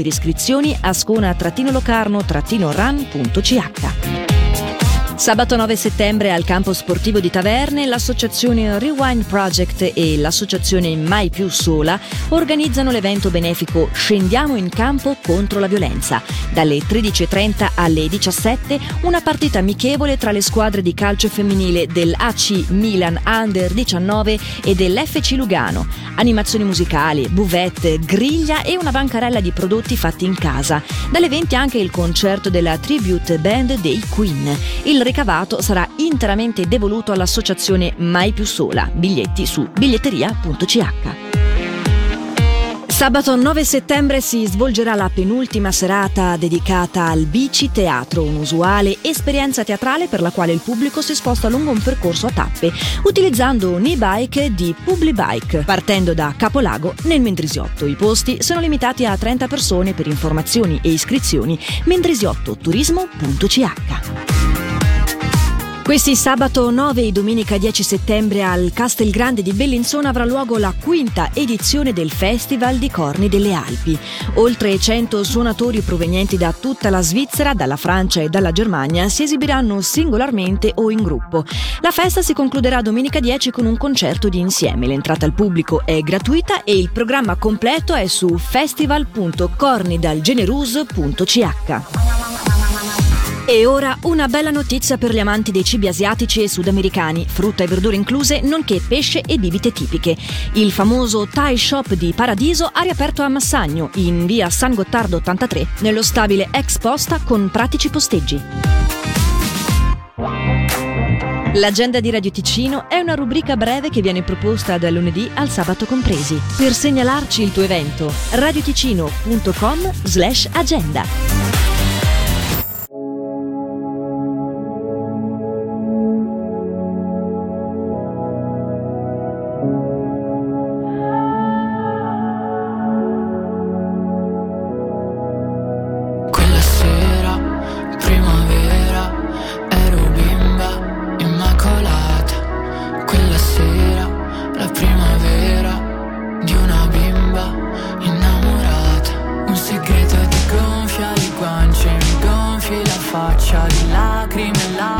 per iscrizioni a scona-locarno-ran.ch. Sabato 9 settembre al campo sportivo di Taverne l'associazione Rewind Project e l'associazione Mai più sola organizzano l'evento benefico Scendiamo in campo contro la violenza. Dalle 13.30 alle 17 una partita amichevole tra le squadre di calcio femminile dell'AC Milan Under 19 e dell'FC Lugano. Animazioni musicali, buvette, griglia e una bancarella di prodotti fatti in casa. Dalle 20 anche il concerto della tribute band dei Queen. Il ricavato sarà interamente devoluto all'associazione Mai più sola. Biglietti su biglietteria.ch. Sabato 9 settembre si svolgerà la penultima serata dedicata al Bici Teatro, un'usuale esperienza teatrale per la quale il pubblico si sposta lungo un percorso a tappe, utilizzando un e-bike di Publibike, partendo da Capolago nel Mendrisiotto. I posti sono limitati a 30 persone per informazioni e iscrizioni mendrisiottoturismo.ch. Questi sabato 9 e domenica 10 settembre al Castelgrande di Bellinzona avrà luogo la quinta edizione del Festival di Corni delle Alpi. Oltre 100 suonatori provenienti da tutta la Svizzera, dalla Francia e dalla Germania si esibiranno singolarmente o in gruppo. La festa si concluderà domenica 10 con un concerto di insieme. L'entrata al pubblico è gratuita e il programma completo è su festival.cornidalgenerus.ch. E ora una bella notizia per gli amanti dei cibi asiatici e sudamericani, frutta e verdure incluse, nonché pesce e bibite tipiche. Il famoso Thai Shop di Paradiso ha riaperto a Massagno, in via San Gottardo 83, nello stabile ex posta con pratici posteggi. L'agenda di Radio Ticino è una rubrica breve che viene proposta dal lunedì al sabato compresi. Per segnalarci il tuo evento, radioticino.com slash agenda. Faccia di lacrime, ladro di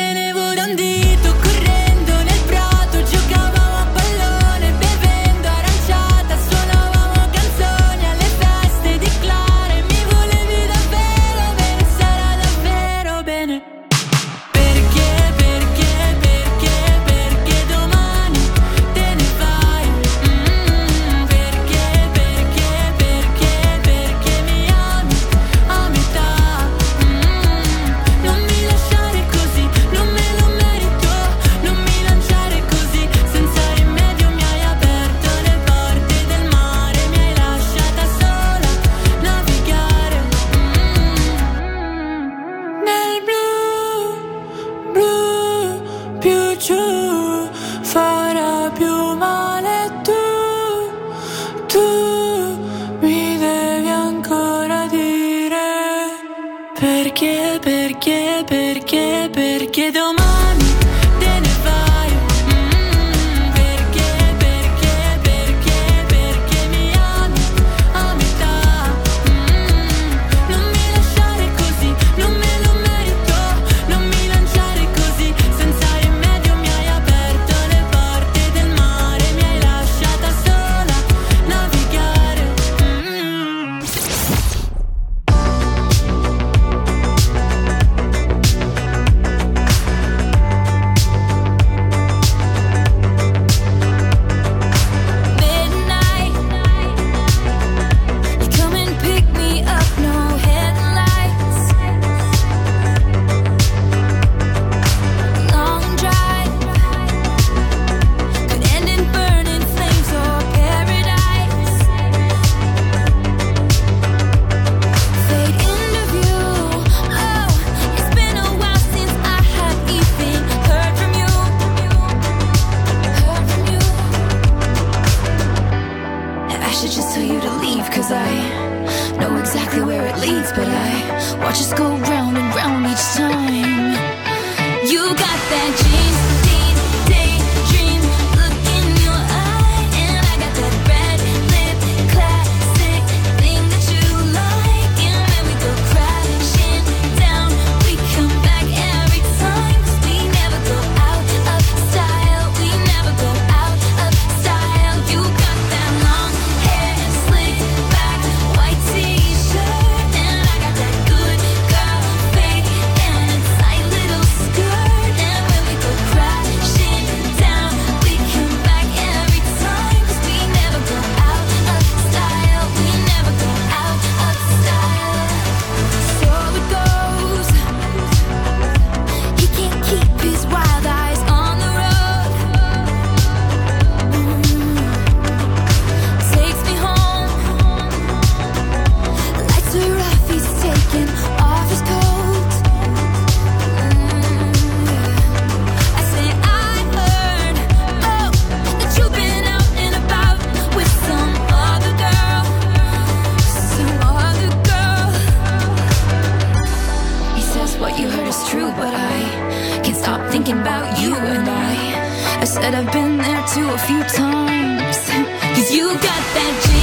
Said I've been there too a few times. Cause you got that.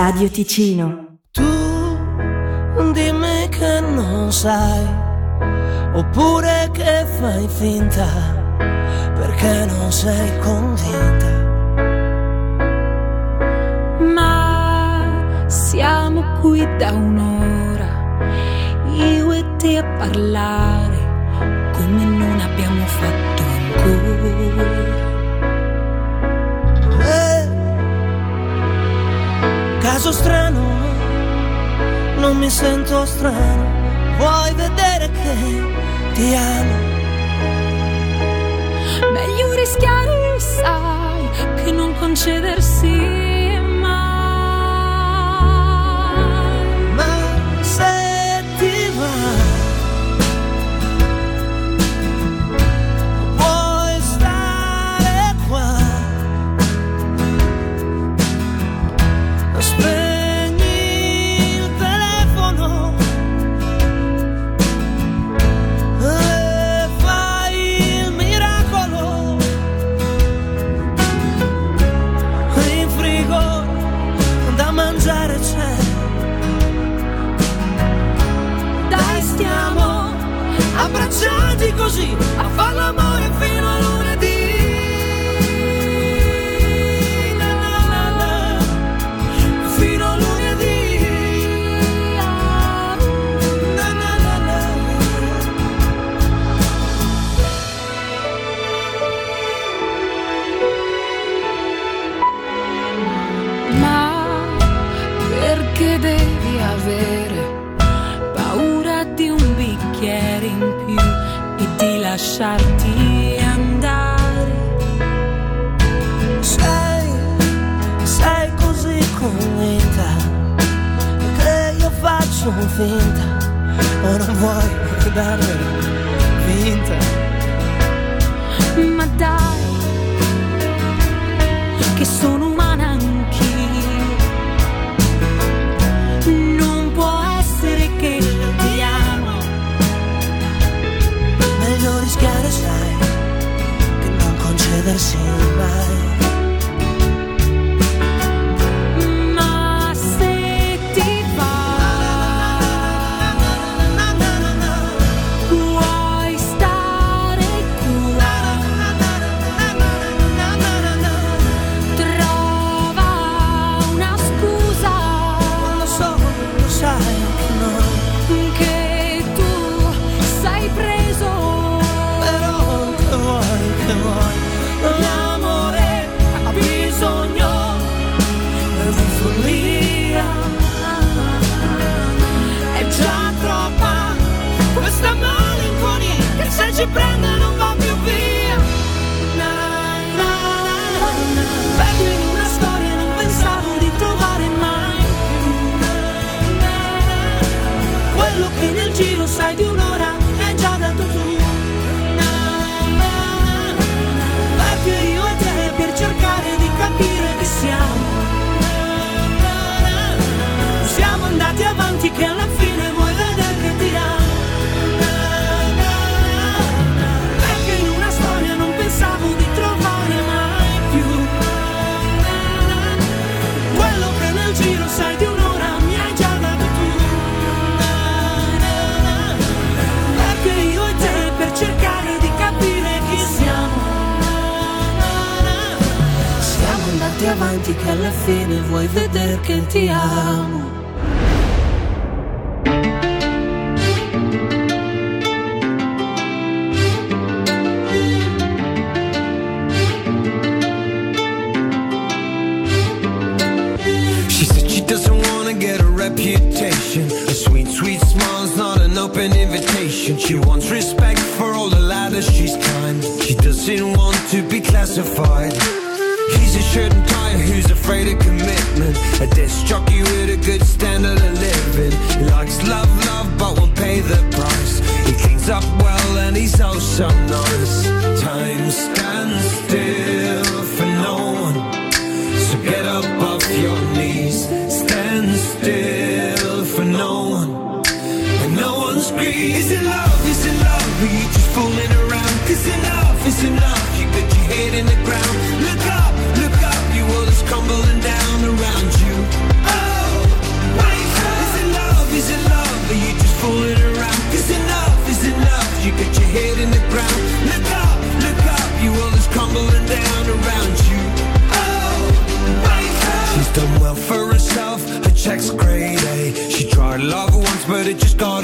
Radio Ticino. Tu dimmi che non sai, oppure che fai finta, perché non sei convinta. Ma siamo qui da un'ora, io e te a parlare come non abbiamo fatto ancora. Caso strano, non mi sento strano, vuoi vedere che ti amo? Meglio rischiare, sai, che non concedersi finta o non vuoi ricordarmelo vuoi vedere che ti amo?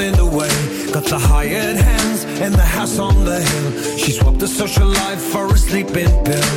in the way. Got the hired hands in the house on the hill. She swapped the social life for a sleeping pill.